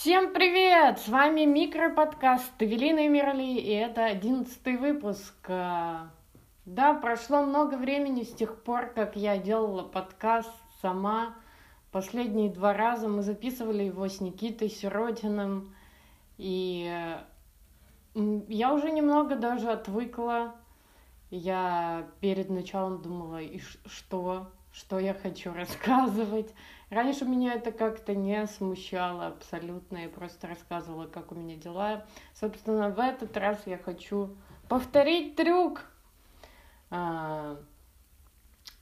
Всем привет! С вами микроподкаст Эвелина Мирали, и это одиннадцатый выпуск. А, да, прошло много времени с тех пор, как я делала подкаст сама. Последние два раза мы записывали его с Никитой Сиротиным, и я уже немного даже отвыкла. Я перед началом думала, и что, что я хочу рассказывать. Раньше меня это как-то не смущало абсолютно. Я просто рассказывала, как у меня дела. Собственно, в этот раз я хочу повторить трюк. А,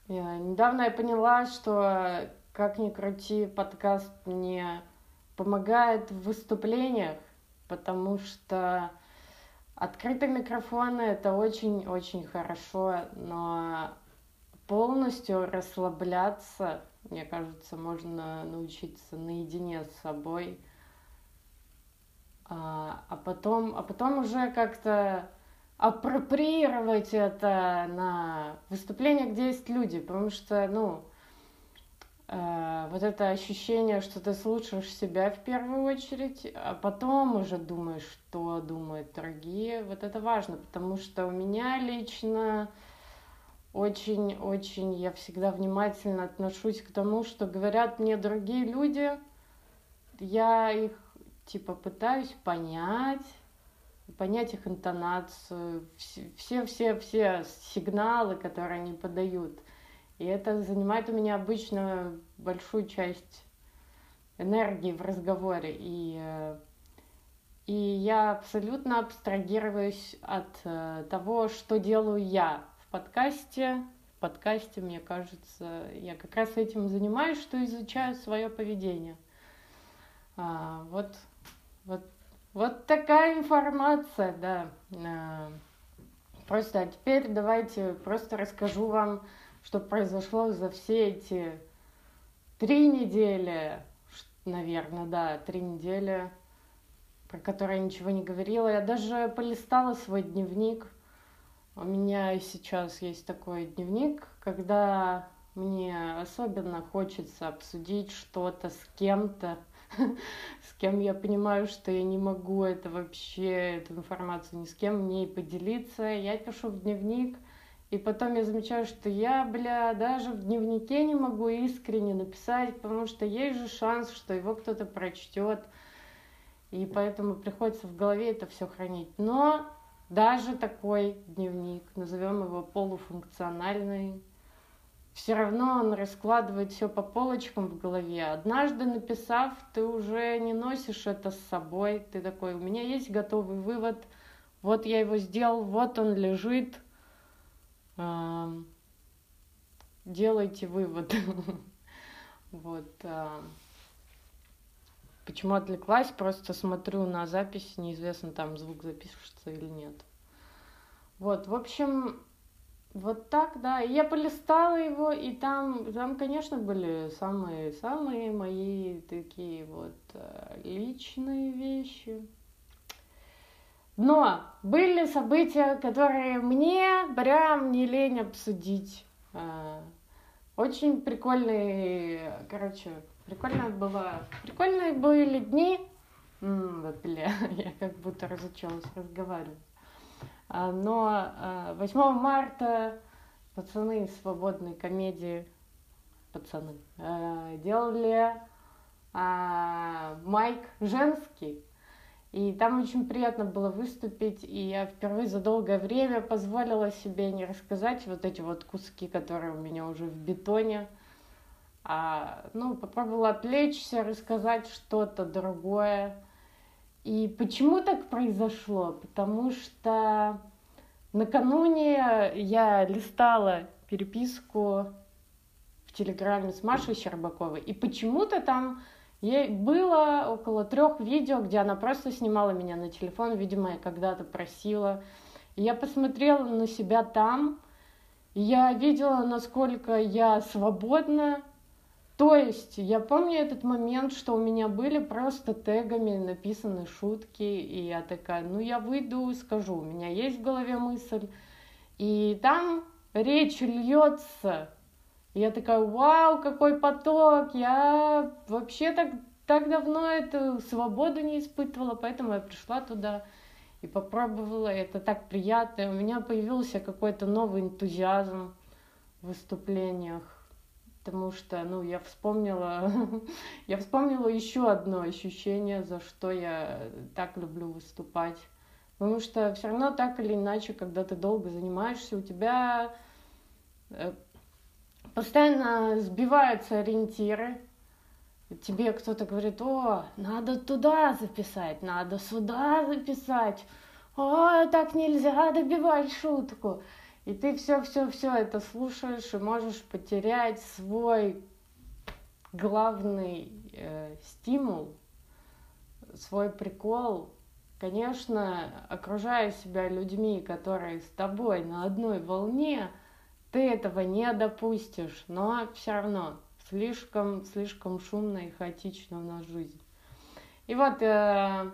я, недавно я поняла, что как ни крути, подкаст мне помогает в выступлениях, потому что открытый микрофон это очень-очень хорошо, но полностью расслабляться мне кажется, можно научиться наедине с собой, а, а потом, а потом уже как-то апроприировать это на выступлениях, где есть люди, потому что, ну, э, вот это ощущение, что ты слушаешь себя в первую очередь, а потом уже думаешь, что думают другие, вот это важно, потому что у меня лично очень-очень я всегда внимательно отношусь к тому, что говорят мне другие люди. Я их типа пытаюсь понять, понять их интонацию, все-все-все сигналы, которые они подают. И это занимает у меня обычно большую часть энергии в разговоре. И, и я абсолютно абстрагируюсь от э, того, что делаю я подкасте. В подкасте, мне кажется, я как раз этим занимаюсь, что изучаю свое поведение. А, вот, вот, вот такая информация, да. А, просто а теперь давайте просто расскажу вам, что произошло за все эти три недели, наверное, да, три недели, про которые я ничего не говорила. Я даже полистала свой дневник – у меня сейчас есть такой дневник, когда мне особенно хочется обсудить что-то с кем-то, с кем я понимаю, что я не могу это вообще, эту информацию ни с кем мне и поделиться. Я пишу в дневник, и потом я замечаю, что я, бля, даже в дневнике не могу искренне написать, потому что есть же шанс, что его кто-то прочтет. И поэтому приходится в голове это все хранить. Но даже такой дневник, назовем его полуфункциональный, все равно он раскладывает все по полочкам в голове. Однажды написав, ты уже не носишь это с собой. Ты такой, у меня есть готовый вывод, вот я его сделал, вот он лежит. Делайте вывод. Вот. Почему отвлеклась? Просто смотрю на запись, неизвестно, там звук запишется или нет. Вот, в общем, вот так, да. И я полистала его, и там, там, конечно, были самые-самые мои такие вот э, личные вещи. Но были события, которые мне прям не лень обсудить. Э, очень прикольные, короче, Прикольно было. Прикольные были дни. М-м, бля, я как будто разучилась разговаривать. А, но 8 а, марта пацаны из свободной комедии, пацаны, а, делали майк женский. И там очень приятно было выступить, и я впервые за долгое время позволила себе не рассказать вот эти вот куски, которые у меня уже в бетоне а, ну, попробовала отвлечься, рассказать что-то другое. И почему так произошло? Потому что накануне я листала переписку в Телеграме с Машей Щербаковой, и почему-то там ей было около трех видео, где она просто снимала меня на телефон, видимо, я когда-то просила. И я посмотрела на себя там, и я видела, насколько я свободна, то есть я помню этот момент, что у меня были просто тегами написаны шутки, и я такая, ну я выйду и скажу, у меня есть в голове мысль, и там речь льется. Я такая, вау, какой поток, я вообще так так давно эту свободу не испытывала, поэтому я пришла туда и попробовала. Это так приятно. У меня появился какой-то новый энтузиазм в выступлениях. Потому что, ну, я вспомнила, я вспомнила еще одно ощущение, за что я так люблю выступать. Потому что все равно так или иначе, когда ты долго занимаешься, у тебя э, постоянно сбиваются ориентиры. Тебе кто-то говорит, о, надо туда записать, надо сюда записать, о, так нельзя добивать шутку. И ты все-все-все это слушаешь и можешь потерять свой главный э, стимул, свой прикол. Конечно, окружая себя людьми, которые с тобой на одной волне, ты этого не допустишь, но все равно слишком, слишком шумно и хаотично у нас жизнь. И вот э,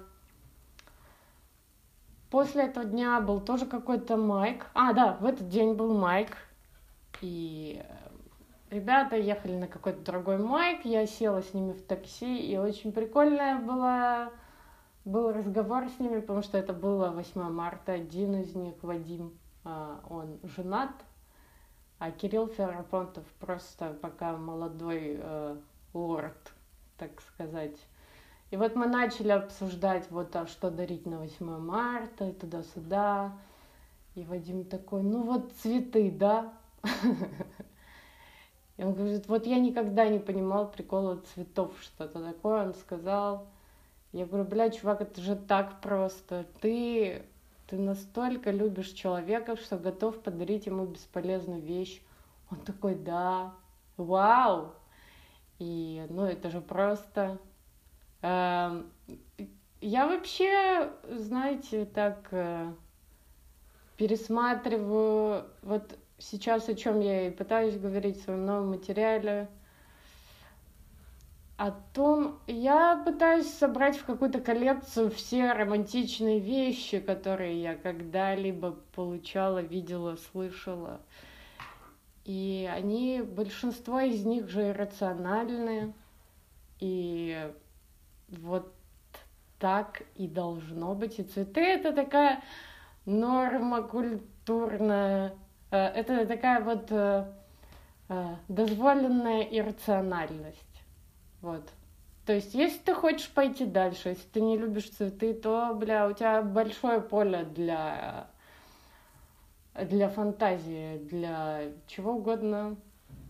после этого дня был тоже какой-то майк. А, да, в этот день был майк. И э, ребята ехали на какой-то другой майк. Я села с ними в такси, и очень прикольная была был разговор с ними, потому что это было 8 марта. Один из них, Вадим, э, он женат, а Кирилл Ферапонтов просто пока молодой э, лорд, так сказать. И вот мы начали обсуждать, вот, а что дарить на 8 марта, и туда-сюда. И Вадим такой, ну вот цветы, да? И он говорит, вот я никогда не понимал прикола цветов, что-то такое. Он сказал, я говорю, бля, чувак, это же так просто. Ты ты настолько любишь человека, что готов подарить ему бесполезную вещь. Он такой, да, вау. И, ну, это же просто... Эм, я вообще, знаете, так э, пересматриваю, вот сейчас о чем я и пытаюсь говорить в своем новом материале, о том, я пытаюсь собрать в какую-то коллекцию все романтичные вещи, которые я когда-либо получала, видела, слышала. И они, большинство из них же иррациональны. И вот так и должно быть. И цветы это такая норма культурная, э, это такая вот э, э, дозволенная иррациональность. Вот. То есть, если ты хочешь пойти дальше, если ты не любишь цветы, то, бля, у тебя большое поле для, для фантазии, для чего угодно.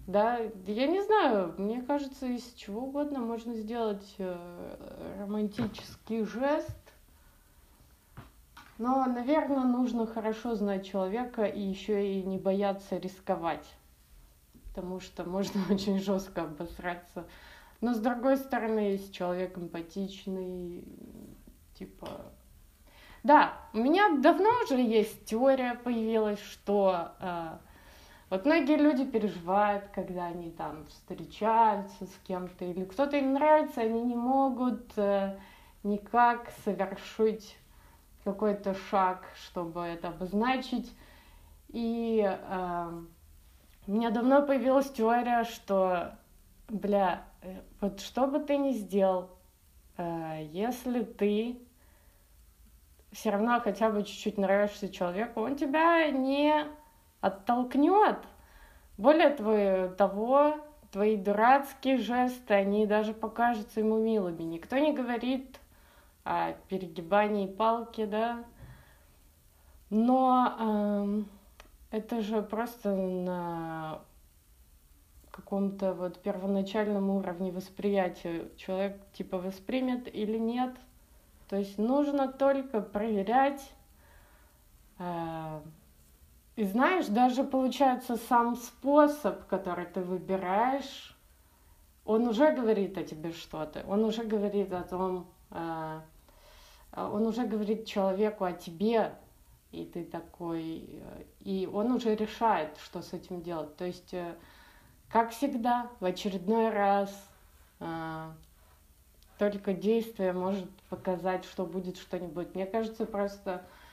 Да, я не знаю, мне кажется, из чего угодно можно сделать э, романтический жест. Но, наверное, нужно хорошо знать человека и еще и не бояться рисковать. Потому что можно очень жестко обосраться но с другой стороны, если человек эмпатичный, типа... Да, у меня давно уже есть теория появилась, что э, вот многие люди переживают, когда они там встречаются с кем-то, или кто-то им нравится, они не могут э, никак совершить какой-то шаг, чтобы это обозначить. И э, у меня давно появилась теория, что, бля, Э, вот что бы ты ни сделал, э, если ты все равно хотя бы чуть-чуть нравишься человеку, он тебя не оттолкнет. Более того, твои дурацкие жесты, они даже покажутся ему милыми. Никто не говорит о перегибании палки, да. Но э, это же просто на каком-то вот первоначальном уровне восприятия человек типа воспримет или нет. То есть нужно только проверять. Э, и знаешь, даже получается сам способ, который ты выбираешь, он уже говорит о тебе что-то. Он уже говорит о том, э, он уже говорит человеку о тебе, и ты такой, э, и он уже решает, что с этим делать. То есть как всегда, в очередной раз э, только действие может показать, что будет что-нибудь. Мне кажется, просто э,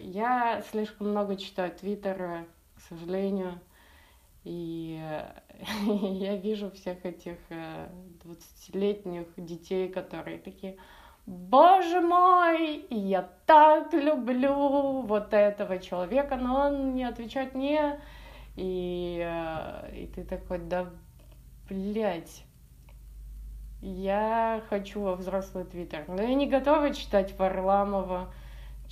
я слишком много читаю Твиттера, к сожалению. И я вижу всех этих 20-летних детей, которые такие, боже мой, я так люблю вот этого человека, но он не отвечает мне. И, и ты такой, да, блядь, я хочу во взрослый твиттер. Но я не готова читать Варламова.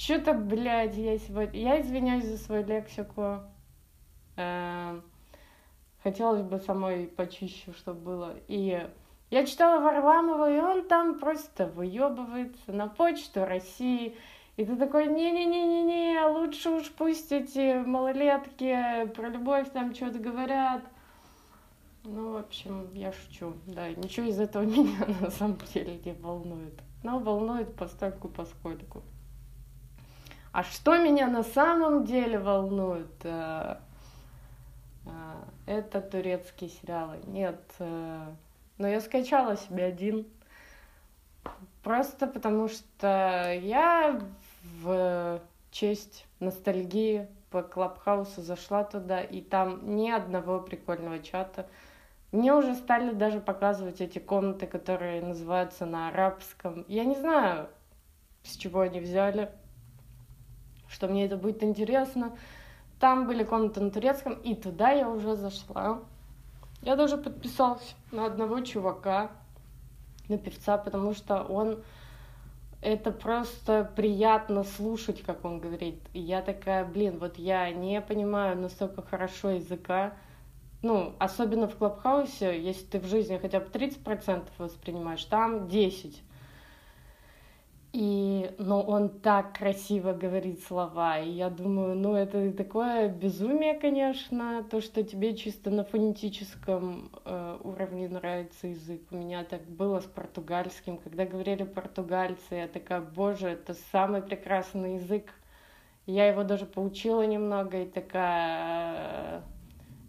Что-то, блядь, я сегодня... Я извиняюсь за свою лексику. Эм, хотелось бы самой почище, чтобы было. И я читала Варламова, и он там просто выебывается на почту России. И ты такой, не-не-не-не-не, лучше уж пусть эти малолетки про любовь там что-то говорят. Ну, в общем, я шучу. Да, ничего из этого меня на самом деле не волнует. Но волнует постольку поскольку. А что меня на самом деле волнует? Э, э, это турецкие сериалы. Нет, э, но я скачала себе один. Просто потому что я в честь ностальгии по Клабхаусу зашла туда, и там ни одного прикольного чата. Мне уже стали даже показывать эти комнаты, которые называются на арабском. Я не знаю, с чего они взяли, что мне это будет интересно. Там были комнаты на турецком, и туда я уже зашла. Я даже подписалась на одного чувака, на певца, потому что он... Это просто приятно слушать, как он говорит. И я такая, блин, вот я не понимаю настолько хорошо языка, ну, особенно в Клабхаусе, если ты в жизни хотя бы 30% воспринимаешь, там 10%. И, но он так красиво говорит слова, и я думаю, ну это такое безумие, конечно, то, что тебе чисто на фонетическом э, уровне нравится язык. У меня так было с португальским, когда говорили португальцы, я такая, боже, это самый прекрасный язык. Я его даже поучила немного и такая,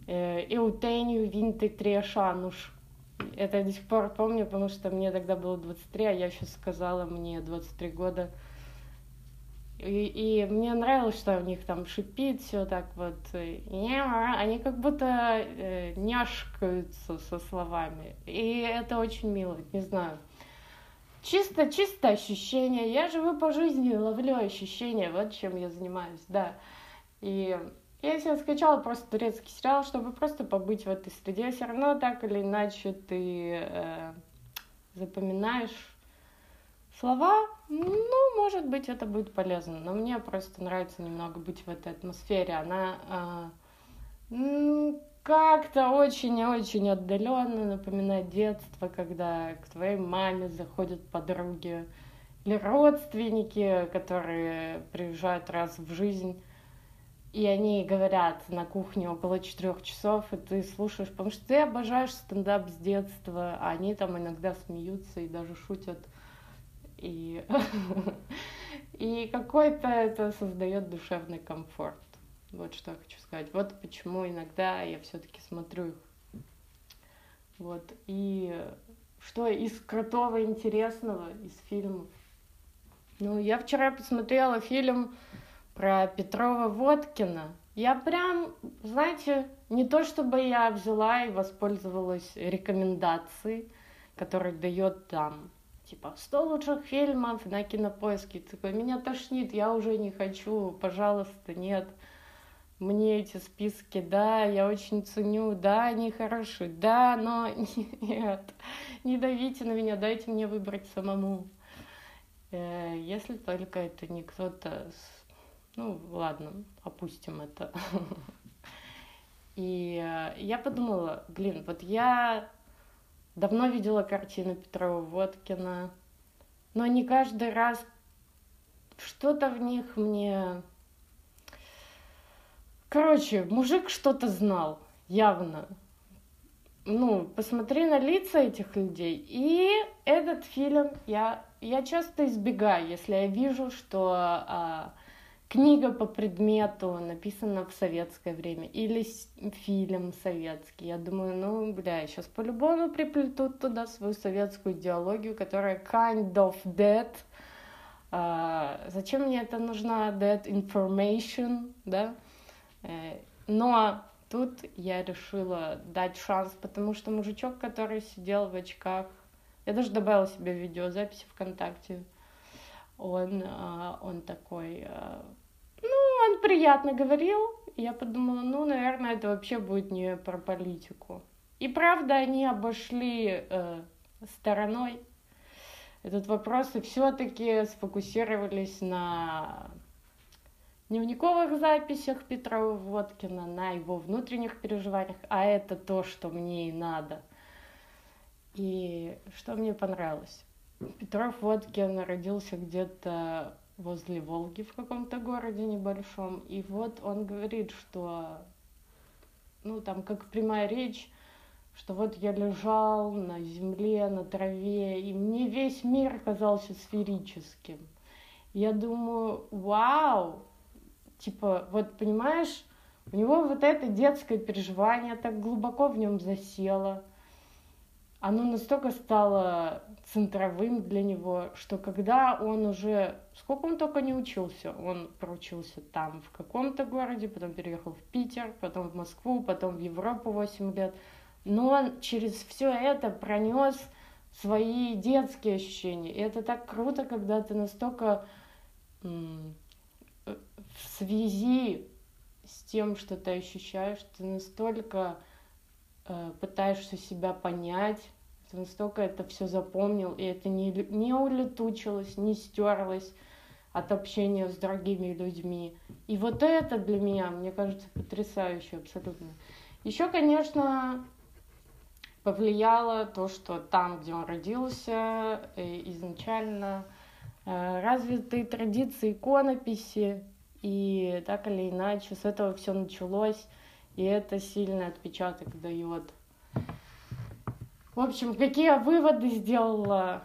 Eu tenho 23 anos. Это я до сих пор помню, потому что мне тогда было 23, а я сейчас сказала мне 23 года. И, и мне нравилось, что у них там шипит все так вот. Они как будто э, няшкаются со словами. И это очень мило, не знаю. Чисто, чисто ощущение. Я живу по жизни, ловлю ощущения. Вот чем я занимаюсь, да. И я себе скачала просто турецкий сериал, чтобы просто побыть в этой среде. Все равно так или иначе ты э, запоминаешь слова. Ну, может быть, это будет полезно. Но мне просто нравится немного быть в этой атмосфере. Она э, как-то очень-очень отдаленно напоминает детство, когда к твоей маме заходят подруги или родственники, которые приезжают раз в жизнь и они говорят на кухне около четырех часов, и ты слушаешь, потому что ты обожаешь стендап с детства, а они там иногда смеются и даже шутят. И, и какой-то это создает душевный комфорт. Вот что я хочу сказать. Вот почему иногда я все-таки смотрю их. Вот. И что из крутого интересного из фильмов? Ну, я вчера посмотрела фильм про Петрова Водкина. Я прям, знаете, не то чтобы я взяла и воспользовалась рекомендацией, которые дает там, типа, 100 лучших фильмов на кинопоиске. Такой, меня тошнит, я уже не хочу, пожалуйста, нет. Мне эти списки, да, я очень ценю, да, они хороши, да, но нет, не давите на меня, дайте мне выбрать самому. Э, если только это не кто-то ну, ладно, опустим это. И э, я подумала, блин, вот я давно видела картины Петрова Водкина, но не каждый раз что-то в них мне... Короче, мужик что-то знал, явно. Ну, посмотри на лица этих людей. И этот фильм я, я часто избегаю, если я вижу, что а, книга по предмету написана в советское время или фильм советский. Я думаю, ну, бля, сейчас по-любому приплетут туда свою советскую идеологию, которая kind of dead. А, зачем мне это нужна dead information, да? Э, но тут я решила дать шанс, потому что мужичок, который сидел в очках, я даже добавила себе видеозаписи ВКонтакте, он, а, он такой, а, ну, он приятно говорил, я подумала, ну, наверное, это вообще будет не про политику. И правда, они обошли э, стороной этот вопрос и все-таки сфокусировались на дневниковых записях Петра Водкина, на его внутренних переживаниях, а это то, что мне и надо. И что мне понравилось. Петров Водкин родился где-то возле Волги в каком-то городе небольшом, и вот он говорит, что, ну, там, как прямая речь, что вот я лежал на земле, на траве, и мне весь мир казался сферическим. Я думаю, вау, типа, вот понимаешь, у него вот это детское переживание так глубоко в нем засело. Оно настолько стало центровым для него, что когда он уже, сколько он только не учился, он проучился там в каком-то городе, потом переехал в Питер, потом в Москву, потом в Европу 8 лет – но он через все это пронес свои детские ощущения. И это так круто, когда ты настолько в связи с тем, что ты ощущаешь, ты настолько э, пытаешься себя понять, ты настолько это все запомнил, и это не, не улетучилось, не стерлось от общения с другими людьми. И вот это для меня, мне кажется, потрясающе абсолютно. Еще, конечно, повлияло то, что там, где он родился, э, изначально э, развитые традиции иконописи, и так или иначе с этого все началось, и это сильный отпечаток дает. В общем, какие выводы сделала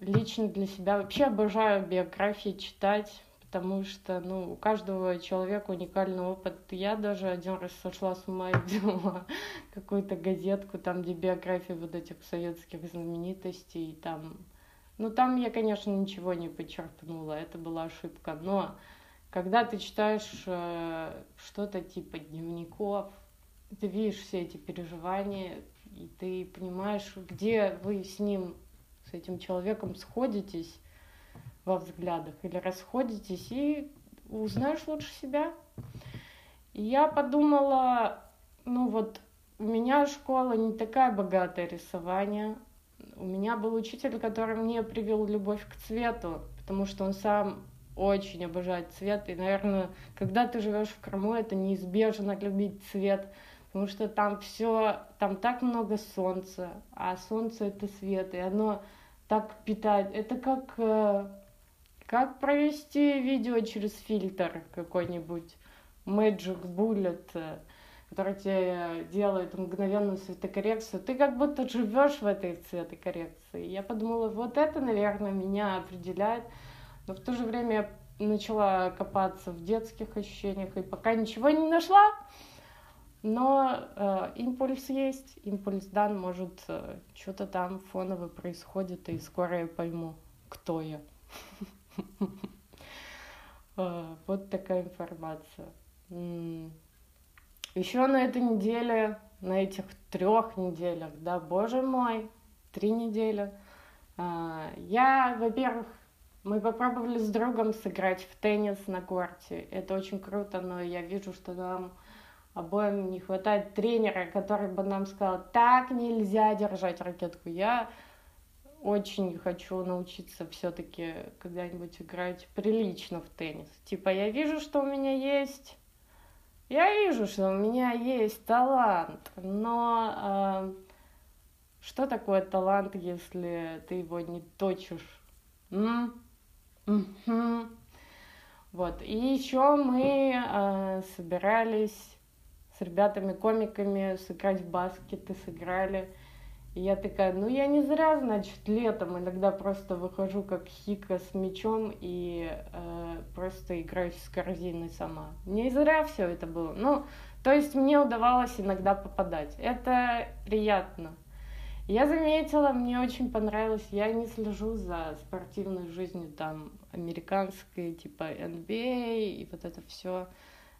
лично для себя? Вообще обожаю биографии читать потому что, ну, у каждого человека уникальный опыт. Я даже один раз сошла с ума и взяла какую-то газетку, там, где биографии вот этих советских знаменитостей, и там... Ну, там я, конечно, ничего не подчеркнула, это была ошибка, но когда ты читаешь э, что-то типа дневников, ты видишь все эти переживания, и ты понимаешь, где вы с ним, с этим человеком сходитесь, во взглядах или расходитесь и узнаешь лучше себя. И я подумала, ну вот у меня школа не такая богатая рисование. У меня был учитель, который мне привел любовь к цвету, потому что он сам очень обожает цвет. И, наверное, когда ты живешь в Крыму, это неизбежно любить цвет, потому что там все, там так много солнца, а солнце это свет, и оно так питает. Это как э, как провести видео через фильтр какой-нибудь Magic Bullet, э, который тебе делает мгновенную цветокоррекцию. Ты как будто живешь в этой цветокоррекции. Я подумала, вот это, наверное, меня определяет. Но в то же время я начала копаться в детских ощущениях и пока ничего не нашла. Но э, импульс есть, импульс дан, может, э, что-то там фоново происходит, и скоро я пойму, кто я. А, вот такая информация. Еще на этой неделе, на этих трех неделях, да, боже мой, три недели, а, я, во-первых, мы попробовали с другом сыграть в теннис на корте. Это очень круто, но я вижу, что нам обоим не хватает тренера, который бы нам сказал, так нельзя держать ракетку. Я очень хочу научиться все-таки когда-нибудь играть прилично в теннис. Типа я вижу, что у меня есть, я вижу, что у меня есть талант, но э, что такое талант, если ты его не точишь? М? Угу. Вот. И еще мы э, собирались с ребятами-комиками сыграть в баскет и сыграли. И я такая, ну я не зря, значит, летом иногда просто выхожу как хика с мячом и э, просто играю с корзиной сама. Не зря все это было. Ну, то есть мне удавалось иногда попадать. Это приятно. Я заметила, мне очень понравилось, я не слежу за спортивной жизнью там американской, типа NBA и вот это все.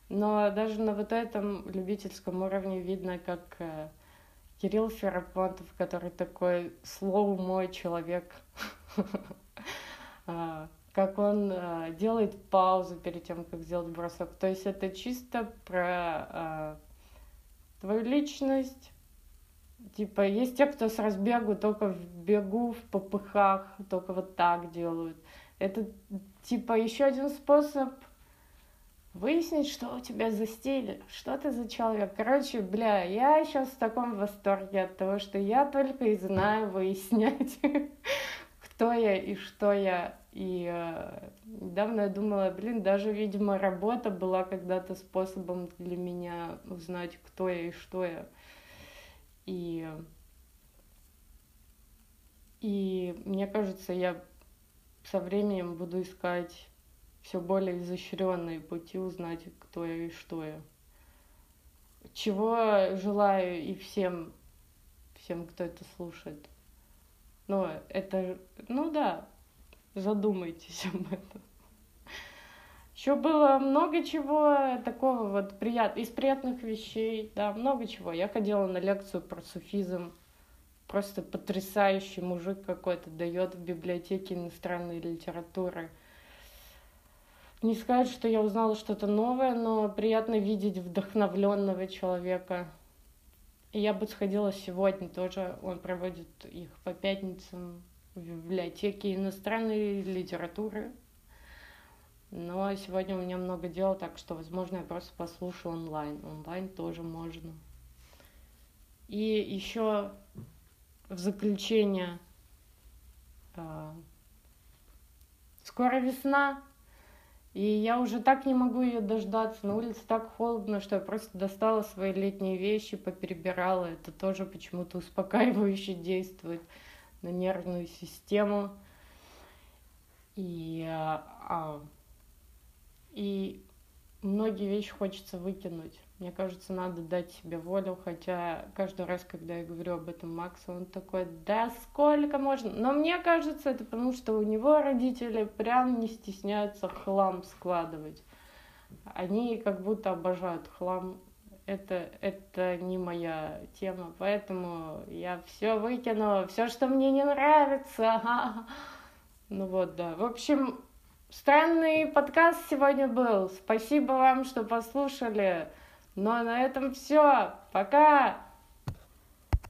Но даже на вот этом любительском уровне видно, как э, Кирилл Ферапонтов, который такой слоу мой человек, а, как он э, делает паузу перед тем, как сделать бросок. То есть это чисто про э, твою личность. Типа, есть те, кто с разбегу только в бегу, в попыхах, только вот так делают. Это, типа, еще один способ выяснить, что у тебя за стиль, что ты за человек. Короче, бля, я сейчас в таком восторге от того, что я только и знаю выяснять, кто я и что я. И э, недавно я думала, блин, даже, видимо, работа была когда-то способом для меня узнать, кто я и что я. И, и мне кажется, я со временем буду искать все более изощренные пути узнать, кто я и что я. Чего желаю и всем, всем, кто это слушает. Но это, ну да, задумайтесь об этом. Еще было много чего такого вот прият... из приятных вещей, да, много чего. Я ходила на лекцию про суфизм. Просто потрясающий мужик какой-то дает в библиотеке иностранной литературы. Не сказать, что я узнала что-то новое, но приятно видеть вдохновленного человека. И я бы сходила сегодня тоже. Он проводит их по пятницам в библиотеке иностранной литературы. Но сегодня у меня много дел, так что, возможно, я просто послушаю онлайн. Онлайн тоже можно. И еще в заключение. А, скоро весна, и я уже так не могу ее дождаться. На улице так холодно, что я просто достала свои летние вещи, поперебирала. Это тоже почему-то успокаивающе действует на нервную систему. И, а, а и многие вещи хочется выкинуть. Мне кажется, надо дать себе волю, хотя каждый раз, когда я говорю об этом Максу, он такой, да сколько можно? Но мне кажется, это потому, что у него родители прям не стесняются хлам складывать. Они как будто обожают хлам. Это, это не моя тема, поэтому я все выкину, все, что мне не нравится. Ну вот, да. В общем, Странный подкаст сегодня был. Спасибо вам, что послушали. Ну а на этом все. Пока!